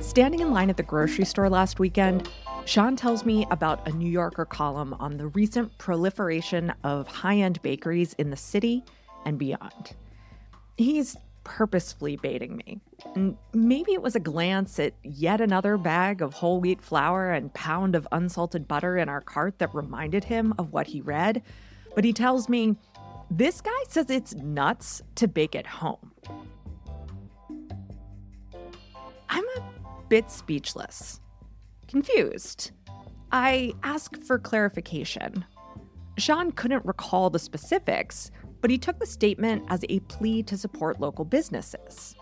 Standing in line at the grocery store last weekend, Sean tells me about a New Yorker column on the recent proliferation of high end bakeries in the city and beyond. He's purposefully baiting me. And maybe it was a glance at yet another bag of whole wheat flour and pound of unsalted butter in our cart that reminded him of what he read. But he tells me this guy says it's nuts to bake at home. I'm a bit speechless, confused. I ask for clarification. Sean couldn't recall the specifics, but he took the statement as a plea to support local businesses.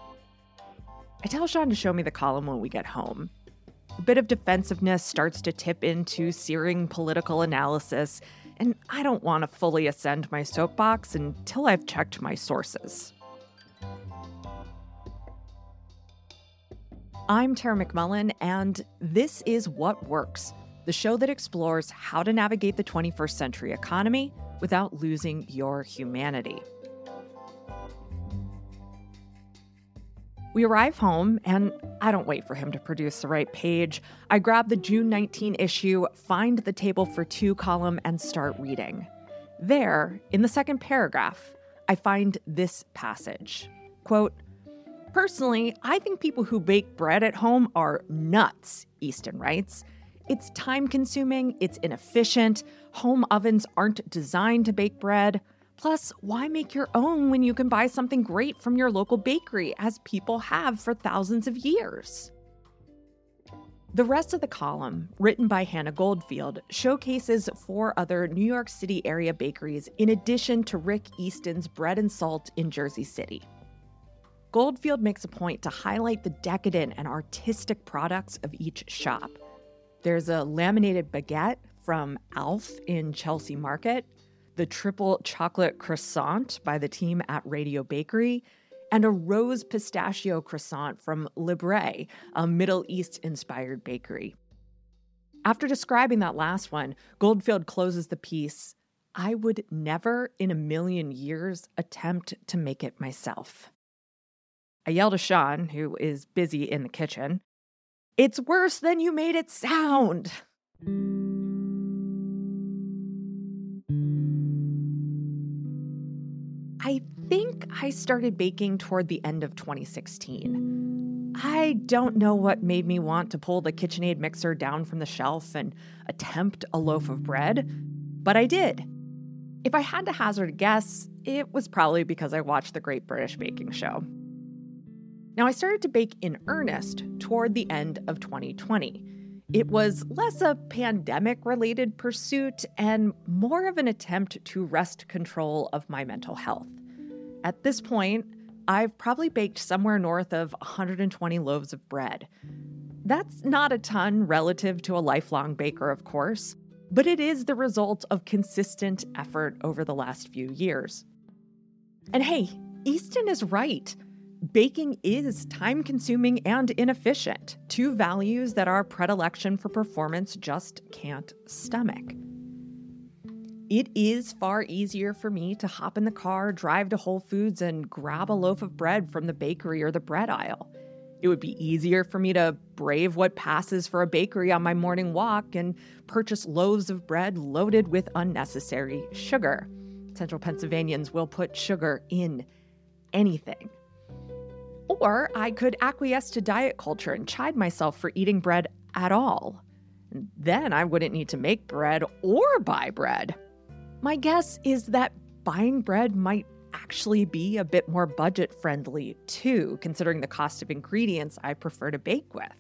I tell Sean to show me the column when we get home. A bit of defensiveness starts to tip into searing political analysis, and I don't want to fully ascend my soapbox until I've checked my sources. I'm Tara McMullin, and this is What Works, the show that explores how to navigate the 21st century economy without losing your humanity. We arrive home, and I don't wait for him to produce the right page. I grab the June 19 issue, find the table for two column, and start reading. There, in the second paragraph, I find this passage quote, Personally, I think people who bake bread at home are nuts, Easton writes. It's time consuming, it's inefficient, home ovens aren't designed to bake bread. Plus, why make your own when you can buy something great from your local bakery, as people have for thousands of years? The rest of the column, written by Hannah Goldfield, showcases four other New York City area bakeries in addition to Rick Easton's Bread and Salt in Jersey City. Goldfield makes a point to highlight the decadent and artistic products of each shop. There's a laminated baguette from Alf in Chelsea Market, the triple chocolate croissant by the team at Radio Bakery, and a rose pistachio croissant from Librae, a Middle East inspired bakery. After describing that last one, Goldfield closes the piece I would never in a million years attempt to make it myself. I yell to Sean, who is busy in the kitchen. It's worse than you made it sound. I started baking toward the end of 2016. I don't know what made me want to pull the KitchenAid mixer down from the shelf and attempt a loaf of bread, but I did. If I had to hazard a guess, it was probably because I watched the Great British Baking Show. Now, I started to bake in earnest toward the end of 2020. It was less a pandemic related pursuit and more of an attempt to wrest control of my mental health. At this point, I've probably baked somewhere north of 120 loaves of bread. That's not a ton relative to a lifelong baker, of course, but it is the result of consistent effort over the last few years. And hey, Easton is right baking is time consuming and inefficient, two values that our predilection for performance just can't stomach. It is far easier for me to hop in the car, drive to Whole Foods, and grab a loaf of bread from the bakery or the bread aisle. It would be easier for me to brave what passes for a bakery on my morning walk and purchase loaves of bread loaded with unnecessary sugar. Central Pennsylvanians will put sugar in anything. Or I could acquiesce to diet culture and chide myself for eating bread at all. Then I wouldn't need to make bread or buy bread. My guess is that buying bread might actually be a bit more budget friendly too, considering the cost of ingredients I prefer to bake with.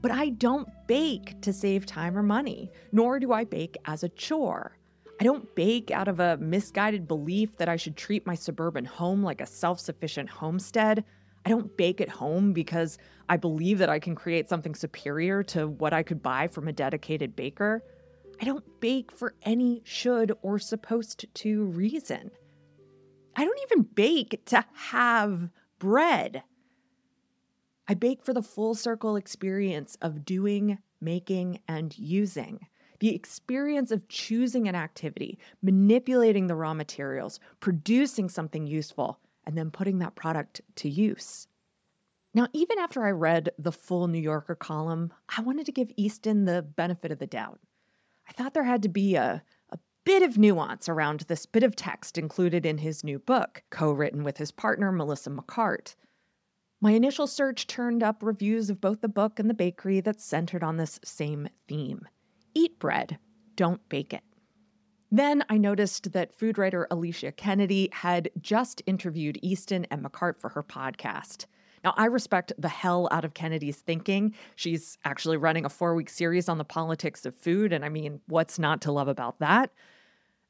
But I don't bake to save time or money, nor do I bake as a chore. I don't bake out of a misguided belief that I should treat my suburban home like a self sufficient homestead. I don't bake at home because I believe that I can create something superior to what I could buy from a dedicated baker. I don't bake for any should or supposed to reason. I don't even bake to have bread. I bake for the full circle experience of doing, making, and using The experience of choosing an activity, manipulating the raw materials, producing something useful, and then putting that product to use. Now, even after I read the full New Yorker column, I wanted to give Easton the benefit of the doubt. I thought there had to be a, a bit of nuance around this bit of text included in his new book, co written with his partner, Melissa McCart. My initial search turned up reviews of both the book and the bakery that centered on this same theme eat bread, don't bake it. Then I noticed that food writer Alicia Kennedy had just interviewed Easton and McCart for her podcast. Now, I respect the hell out of Kennedy's thinking. She's actually running a four week series on the politics of food, and I mean, what's not to love about that?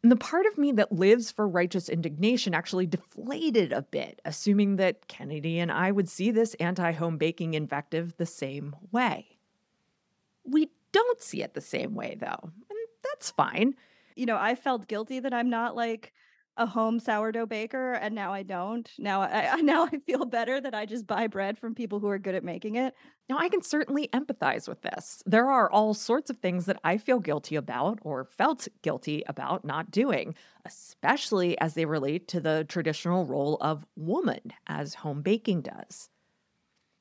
And the part of me that lives for righteous indignation actually deflated a bit, assuming that Kennedy and I would see this anti home baking invective the same way. We don't see it the same way, though, and that's fine. You know, I felt guilty that I'm not like a home sourdough baker and now I don't. Now I now I feel better that I just buy bread from people who are good at making it. Now I can certainly empathize with this. There are all sorts of things that I feel guilty about or felt guilty about not doing, especially as they relate to the traditional role of woman as home baking does.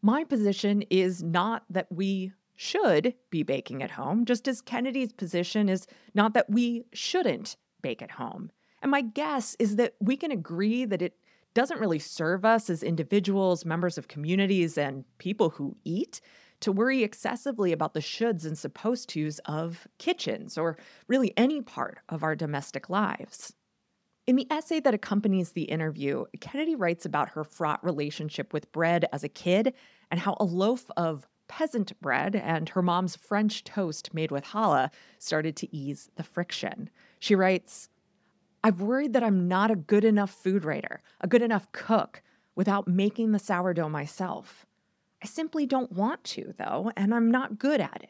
My position is not that we should be baking at home, just as Kennedy's position is not that we shouldn't bake at home. And my guess is that we can agree that it doesn't really serve us as individuals, members of communities, and people who eat to worry excessively about the shoulds and supposed tos of kitchens or really any part of our domestic lives. In the essay that accompanies the interview, Kennedy writes about her fraught relationship with bread as a kid and how a loaf of peasant bread and her mom's French toast made with challah started to ease the friction. She writes, I've worried that I'm not a good enough food writer, a good enough cook, without making the sourdough myself. I simply don't want to, though, and I'm not good at it.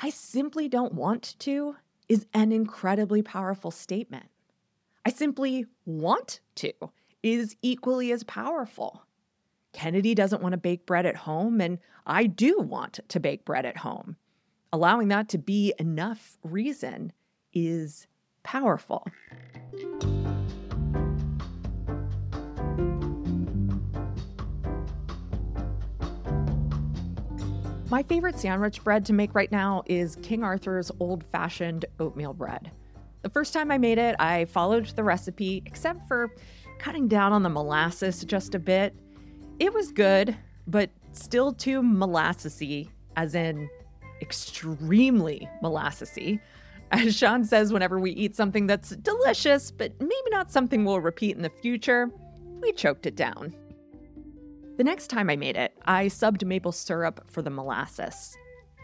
I simply don't want to is an incredibly powerful statement. I simply want to is equally as powerful. Kennedy doesn't want to bake bread at home, and I do want to bake bread at home. Allowing that to be enough reason is powerful. My favorite sandwich bread to make right now is King Arthur's old fashioned oatmeal bread. The first time I made it, I followed the recipe, except for cutting down on the molasses just a bit. It was good, but still too molassesy, as in extremely molassesy. As Sean says, whenever we eat something that's delicious, but maybe not something we'll repeat in the future, we choked it down. The next time I made it, I subbed maple syrup for the molasses.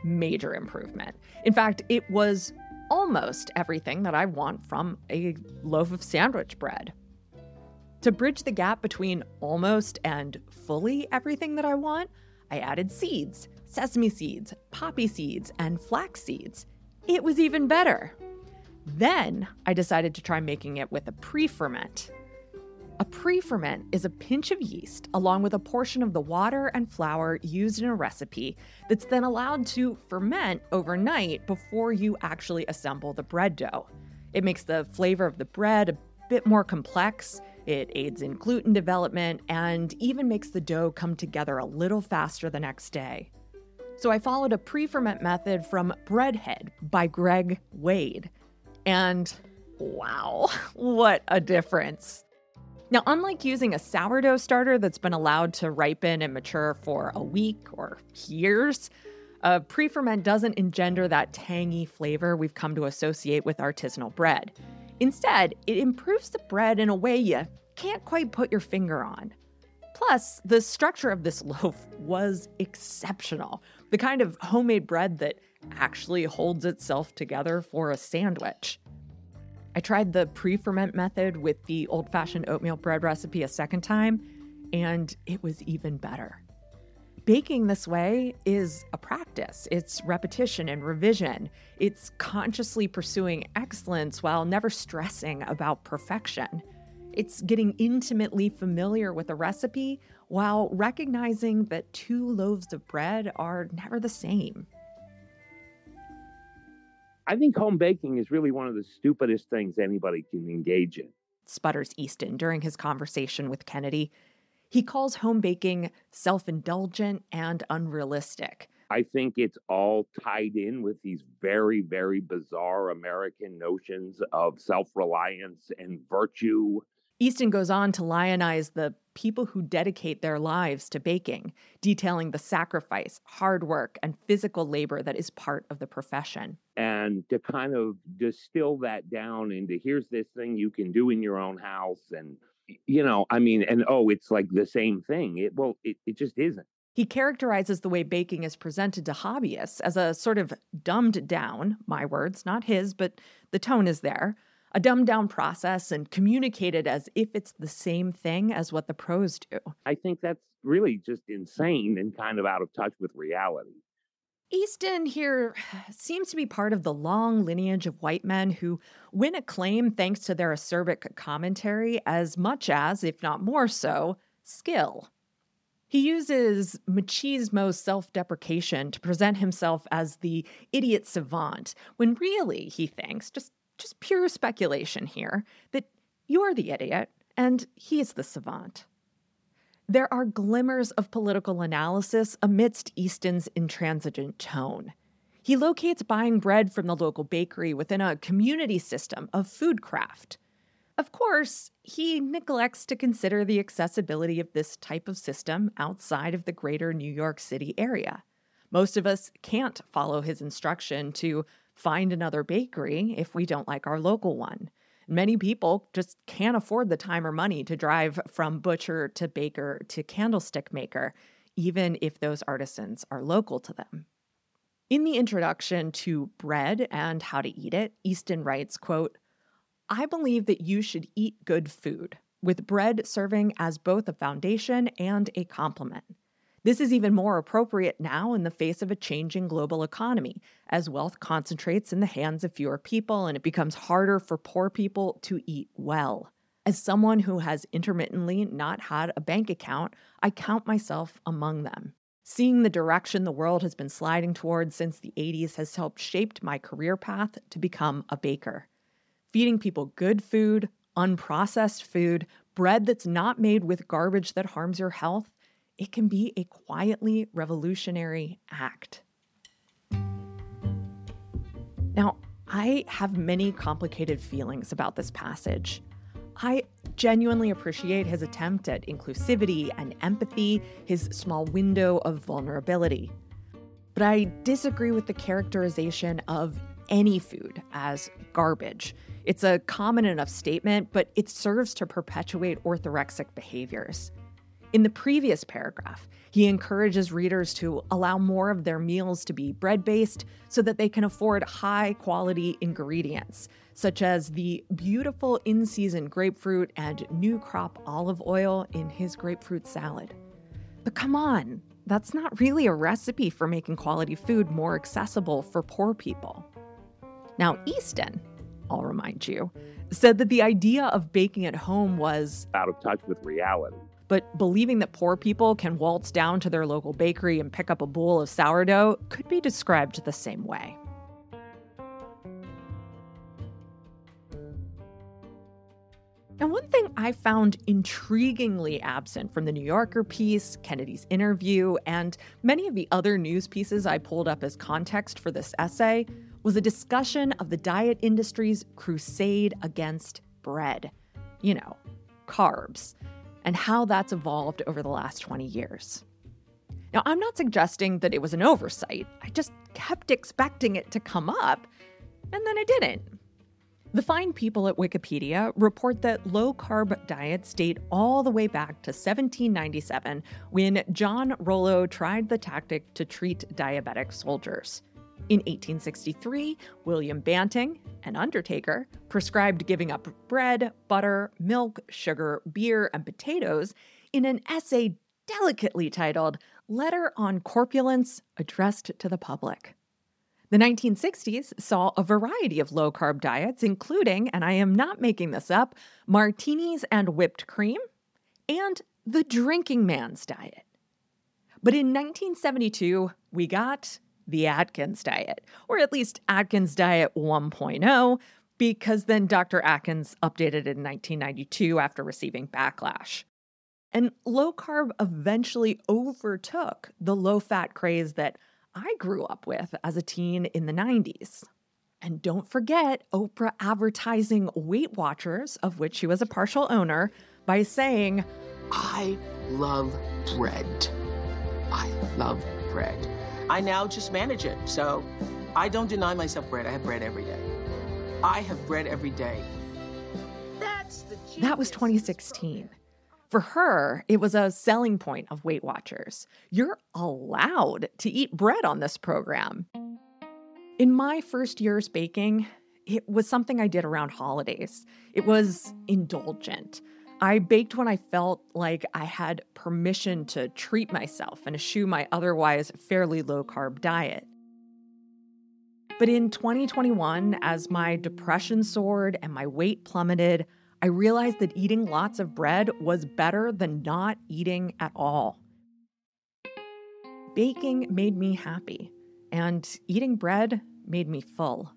Major improvement. In fact, it was almost everything that I want from a loaf of sandwich bread. To bridge the gap between almost and fully everything that I want, I added seeds sesame seeds, poppy seeds, and flax seeds. It was even better. Then I decided to try making it with a pre ferment. A pre ferment is a pinch of yeast along with a portion of the water and flour used in a recipe that's then allowed to ferment overnight before you actually assemble the bread dough. It makes the flavor of the bread a bit more complex, it aids in gluten development, and even makes the dough come together a little faster the next day. So I followed a pre ferment method from Breadhead by Greg Wade. And wow, what a difference! Now, unlike using a sourdough starter that's been allowed to ripen and mature for a week or years, a pre ferment doesn't engender that tangy flavor we've come to associate with artisanal bread. Instead, it improves the bread in a way you can't quite put your finger on. Plus, the structure of this loaf was exceptional. The kind of homemade bread that actually holds itself together for a sandwich. I tried the pre ferment method with the old fashioned oatmeal bread recipe a second time, and it was even better. Baking this way is a practice. It's repetition and revision. It's consciously pursuing excellence while never stressing about perfection. It's getting intimately familiar with a recipe while recognizing that two loaves of bread are never the same. I think home baking is really one of the stupidest things anybody can engage in. Sputters Easton during his conversation with Kennedy. He calls home baking self indulgent and unrealistic. I think it's all tied in with these very, very bizarre American notions of self reliance and virtue. Easton goes on to lionize the people who dedicate their lives to baking, detailing the sacrifice, hard work, and physical labor that is part of the profession. And to kind of distill that down into here's this thing you can do in your own house. And, you know, I mean, and oh, it's like the same thing. It, well, it, it just isn't. He characterizes the way baking is presented to hobbyists as a sort of dumbed down, my words, not his, but the tone is there, a dumbed down process and communicated as if it's the same thing as what the pros do. I think that's really just insane and kind of out of touch with reality. Easton here seems to be part of the long lineage of white men who win acclaim thanks to their acerbic commentary as much as, if not more so, skill. He uses machismo self deprecation to present himself as the idiot savant, when really, he thinks, just just pure speculation here, that you're the idiot and he's the savant. There are glimmers of political analysis amidst Easton's intransigent tone. He locates buying bread from the local bakery within a community system of food craft. Of course, he neglects to consider the accessibility of this type of system outside of the greater New York City area. Most of us can't follow his instruction to find another bakery if we don't like our local one. Many people just can't afford the time or money to drive from butcher to baker to candlestick maker, even if those artisans are local to them. In the introduction to Bread and How to Eat It, Easton writes, quote, I believe that you should eat good food, with bread serving as both a foundation and a complement. This is even more appropriate now in the face of a changing global economy, as wealth concentrates in the hands of fewer people and it becomes harder for poor people to eat well. As someone who has intermittently not had a bank account, I count myself among them. Seeing the direction the world has been sliding towards since the 80s has helped shape my career path to become a baker. Feeding people good food, unprocessed food, bread that's not made with garbage that harms your health, it can be a quietly revolutionary act. Now, I have many complicated feelings about this passage. I genuinely appreciate his attempt at inclusivity and empathy, his small window of vulnerability. But I disagree with the characterization of any food as garbage. It's a common enough statement, but it serves to perpetuate orthorexic behaviors. In the previous paragraph, he encourages readers to allow more of their meals to be bread based so that they can afford high quality ingredients, such as the beautiful in season grapefruit and new crop olive oil in his grapefruit salad. But come on, that's not really a recipe for making quality food more accessible for poor people. Now, Easton, I'll remind you, said that the idea of baking at home was out of touch with reality but believing that poor people can waltz down to their local bakery and pick up a bowl of sourdough could be described the same way. Now, one thing I found intriguingly absent from the New Yorker piece, Kennedy's interview, and many of the other news pieces I pulled up as context for this essay was a discussion of the diet industry's crusade against bread. You know, carbs and how that's evolved over the last 20 years. Now, I'm not suggesting that it was an oversight. I just kept expecting it to come up, and then it didn't. The fine people at Wikipedia report that low carb diets date all the way back to 1797 when John Rollo tried the tactic to treat diabetic soldiers. In 1863, William Banting, an undertaker, prescribed giving up bread, butter, milk, sugar, beer, and potatoes in an essay delicately titled Letter on Corpulence Addressed to the Public. The 1960s saw a variety of low carb diets, including, and I am not making this up, martinis and whipped cream, and the drinking man's diet. But in 1972, we got the Atkins diet, or at least Atkins Diet 1.0, because then Dr. Atkins updated it in 1992 after receiving backlash. And low carb eventually overtook the low fat craze that I grew up with as a teen in the 90s. And don't forget Oprah advertising Weight Watchers, of which she was a partial owner, by saying, I love bread. I love bread. I now just manage it. So I don't deny myself bread. I have bread every day. I have bread every day. That's the That was 2016. For her, it was a selling point of Weight Watchers. You're allowed to eat bread on this program. In my first years baking, it was something I did around holidays. It was indulgent. I baked when I felt like I had permission to treat myself and eschew my otherwise fairly low carb diet. But in 2021, as my depression soared and my weight plummeted, I realized that eating lots of bread was better than not eating at all. Baking made me happy, and eating bread made me full.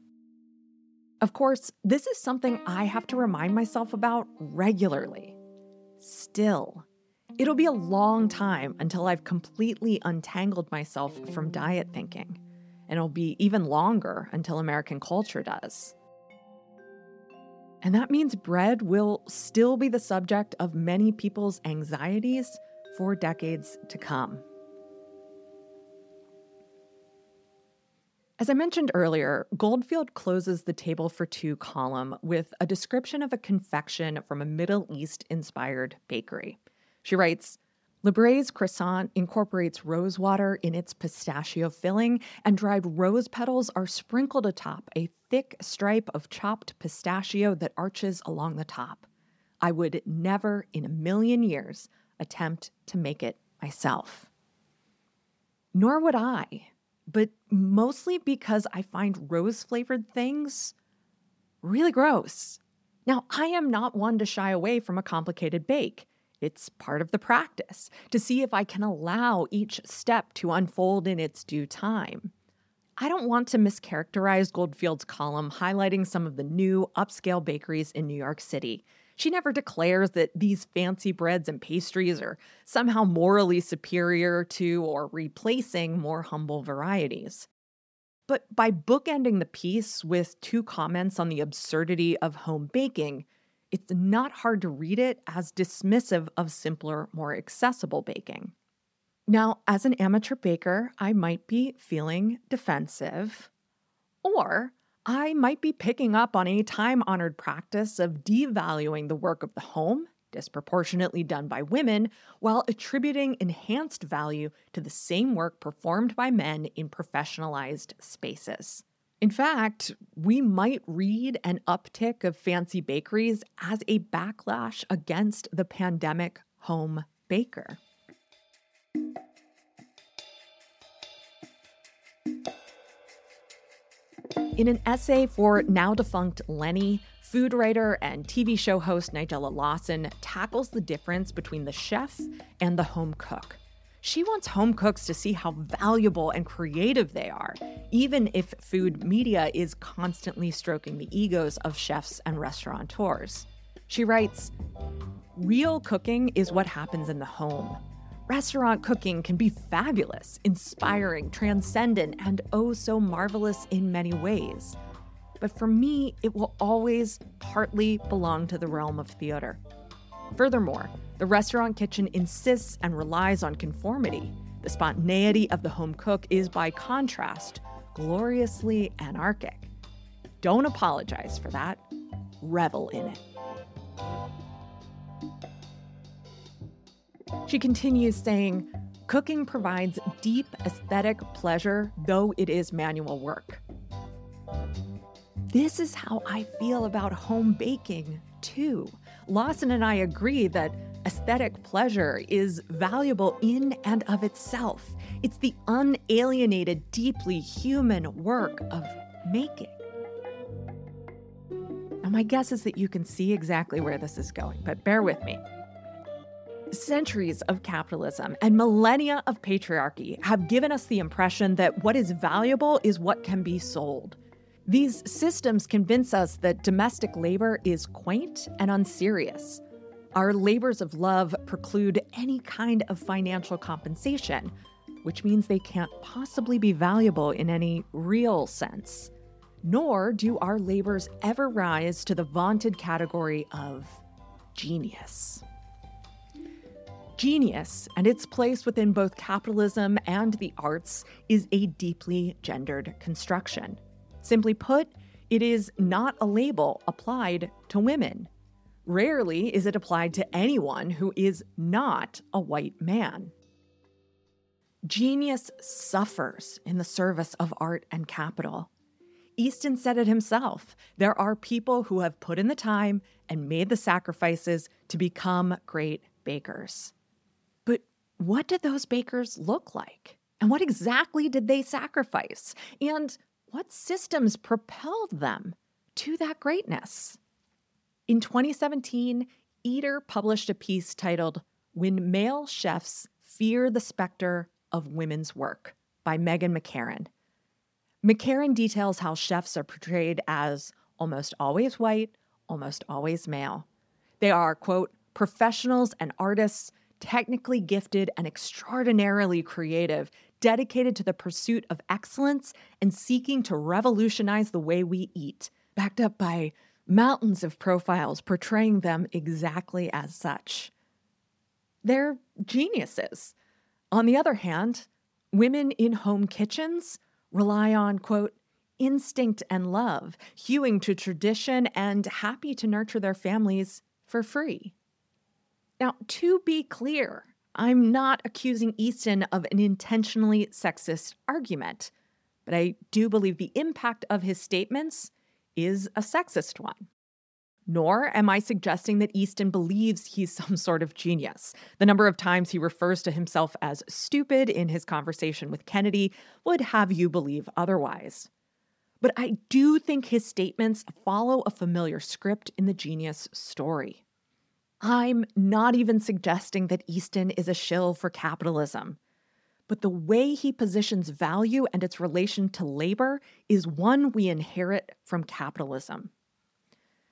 Of course, this is something I have to remind myself about regularly. Still, it'll be a long time until I've completely untangled myself from diet thinking, and it'll be even longer until American culture does. And that means bread will still be the subject of many people's anxieties for decades to come. As I mentioned earlier, Goldfield closes the Table for Two column with a description of a confection from a Middle East inspired bakery. She writes, Librae's croissant incorporates rose water in its pistachio filling, and dried rose petals are sprinkled atop a thick stripe of chopped pistachio that arches along the top. I would never in a million years attempt to make it myself. Nor would I, but mostly because I find rose flavored things really gross. Now, I am not one to shy away from a complicated bake. It's part of the practice to see if I can allow each step to unfold in its due time. I don't want to mischaracterize Goldfield's column highlighting some of the new upscale bakeries in New York City. She never declares that these fancy breads and pastries are somehow morally superior to or replacing more humble varieties. But by bookending the piece with two comments on the absurdity of home baking, it's not hard to read it as dismissive of simpler, more accessible baking. Now, as an amateur baker, I might be feeling defensive, or I might be picking up on a time honored practice of devaluing the work of the home, disproportionately done by women, while attributing enhanced value to the same work performed by men in professionalized spaces. In fact, we might read an uptick of fancy bakeries as a backlash against the pandemic home baker. In an essay for now defunct Lenny, food writer and TV show host Nigella Lawson tackles the difference between the chef and the home cook. She wants home cooks to see how valuable and creative they are, even if food media is constantly stroking the egos of chefs and restaurateurs. She writes Real cooking is what happens in the home. Restaurant cooking can be fabulous, inspiring, transcendent, and oh so marvelous in many ways. But for me, it will always partly belong to the realm of theater. Furthermore, the restaurant kitchen insists and relies on conformity. The spontaneity of the home cook is, by contrast, gloriously anarchic. Don't apologize for that, revel in it. She continues saying, Cooking provides deep aesthetic pleasure, though it is manual work. This is how I feel about home baking, too. Lawson and I agree that aesthetic pleasure is valuable in and of itself. It's the unalienated, deeply human work of making. Now, my guess is that you can see exactly where this is going, but bear with me. Centuries of capitalism and millennia of patriarchy have given us the impression that what is valuable is what can be sold. These systems convince us that domestic labor is quaint and unserious. Our labors of love preclude any kind of financial compensation, which means they can't possibly be valuable in any real sense. Nor do our labors ever rise to the vaunted category of genius. Genius and its place within both capitalism and the arts is a deeply gendered construction. Simply put, it is not a label applied to women. Rarely is it applied to anyone who is not a white man. Genius suffers in the service of art and capital. Easton said it himself there are people who have put in the time and made the sacrifices to become great bakers. What did those bakers look like? And what exactly did they sacrifice? And what systems propelled them to that greatness? In 2017, Eater published a piece titled When Male Chefs Fear the Specter of Women's Work by Meghan McCarron. McCarron details how chefs are portrayed as almost always white, almost always male. They are, quote, professionals and artists, technically gifted and extraordinarily creative, dedicated to the pursuit of excellence and seeking to revolutionize the way we eat, backed up by mountains of profiles portraying them exactly as such. They're geniuses. On the other hand, women in home kitchens rely on, quote, instinct and love, hewing to tradition and happy to nurture their families for free. Now, to be clear, I'm not accusing Easton of an intentionally sexist argument, but I do believe the impact of his statements is a sexist one. Nor am I suggesting that Easton believes he's some sort of genius. The number of times he refers to himself as stupid in his conversation with Kennedy would have you believe otherwise. But I do think his statements follow a familiar script in the genius story. I'm not even suggesting that Easton is a shill for capitalism but the way he positions value and its relation to labor is one we inherit from capitalism.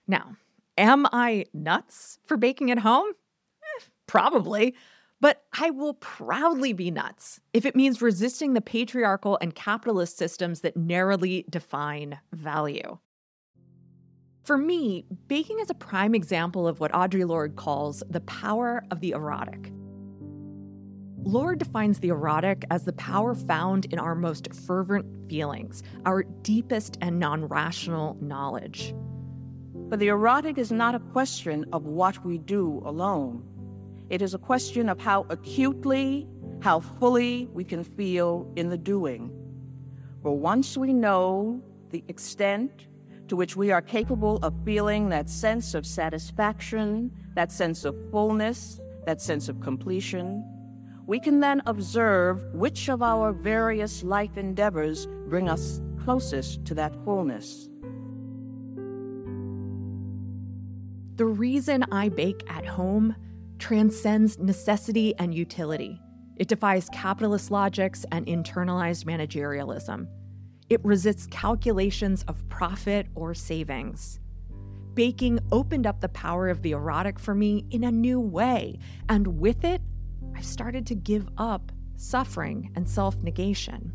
Now, am I nuts for baking at home? Eh, probably, but I will proudly be nuts if it means resisting the patriarchal and capitalist systems that narrowly define value. For me, baking is a prime example of what Audre Lorde calls the power of the erotic. Lorde defines the erotic as the power found in our most fervent feelings, our deepest and non rational knowledge. But the erotic is not a question of what we do alone. It is a question of how acutely, how fully we can feel in the doing. For once we know the extent to which we are capable of feeling that sense of satisfaction, that sense of fullness, that sense of completion, we can then observe which of our various life endeavors bring us closest to that fullness. The reason I bake at home transcends necessity and utility. It defies capitalist logics and internalized managerialism. It resists calculations of profit or savings. Baking opened up the power of the erotic for me in a new way, and with it, I've started to give up suffering and self negation.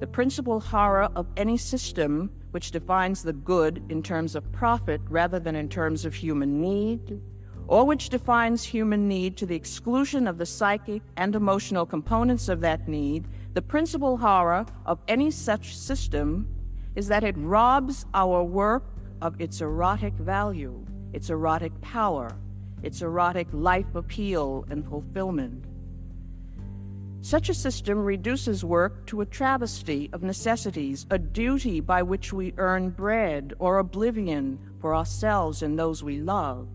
The principal horror of any system which defines the good in terms of profit rather than in terms of human need, or which defines human need to the exclusion of the psychic and emotional components of that need, the principal horror of any such system is that it robs our work of its erotic value, its erotic power, its erotic life appeal and fulfillment. Such a system reduces work to a travesty of necessities, a duty by which we earn bread or oblivion for ourselves and those we love.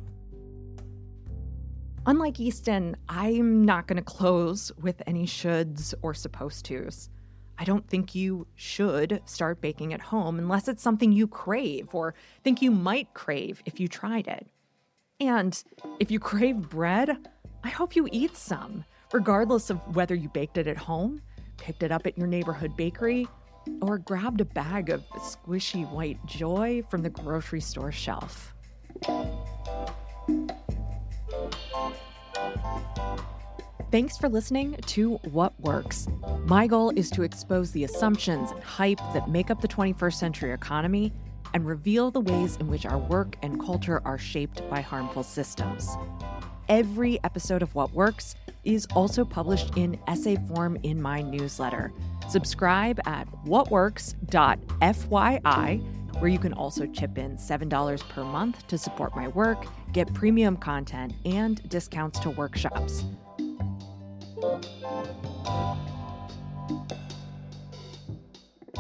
Unlike Easton, I'm not going to close with any shoulds or supposed tos. I don't think you should start baking at home unless it's something you crave or think you might crave if you tried it. And if you crave bread, I hope you eat some, regardless of whether you baked it at home, picked it up at your neighborhood bakery, or grabbed a bag of squishy white joy from the grocery store shelf. Thanks for listening to What Works. My goal is to expose the assumptions and hype that make up the 21st century economy and reveal the ways in which our work and culture are shaped by harmful systems. Every episode of What Works is also published in essay form in my newsletter. Subscribe at whatworks.fyi, where you can also chip in $7 per month to support my work, get premium content, and discounts to workshops.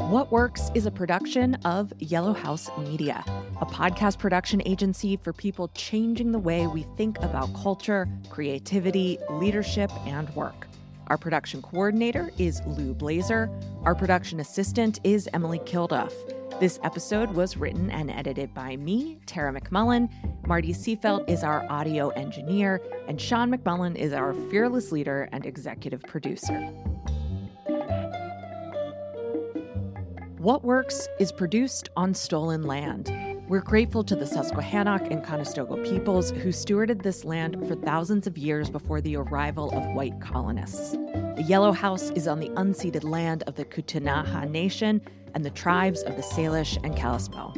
What Works is a production of Yellow House Media, a podcast production agency for people changing the way we think about culture, creativity, leadership, and work. Our production coordinator is Lou Blazer. Our production assistant is Emily Kilduff. This episode was written and edited by me, Tara McMullin. Marty Seafelt is our audio engineer, and Sean McMullin is our fearless leader and executive producer. What Works is produced on stolen land. We're grateful to the Susquehannock and Conestoga peoples who stewarded this land for thousands of years before the arrival of white colonists. The Yellow House is on the unceded land of the Ktunaxa Nation and the tribes of the Salish and Kalispel.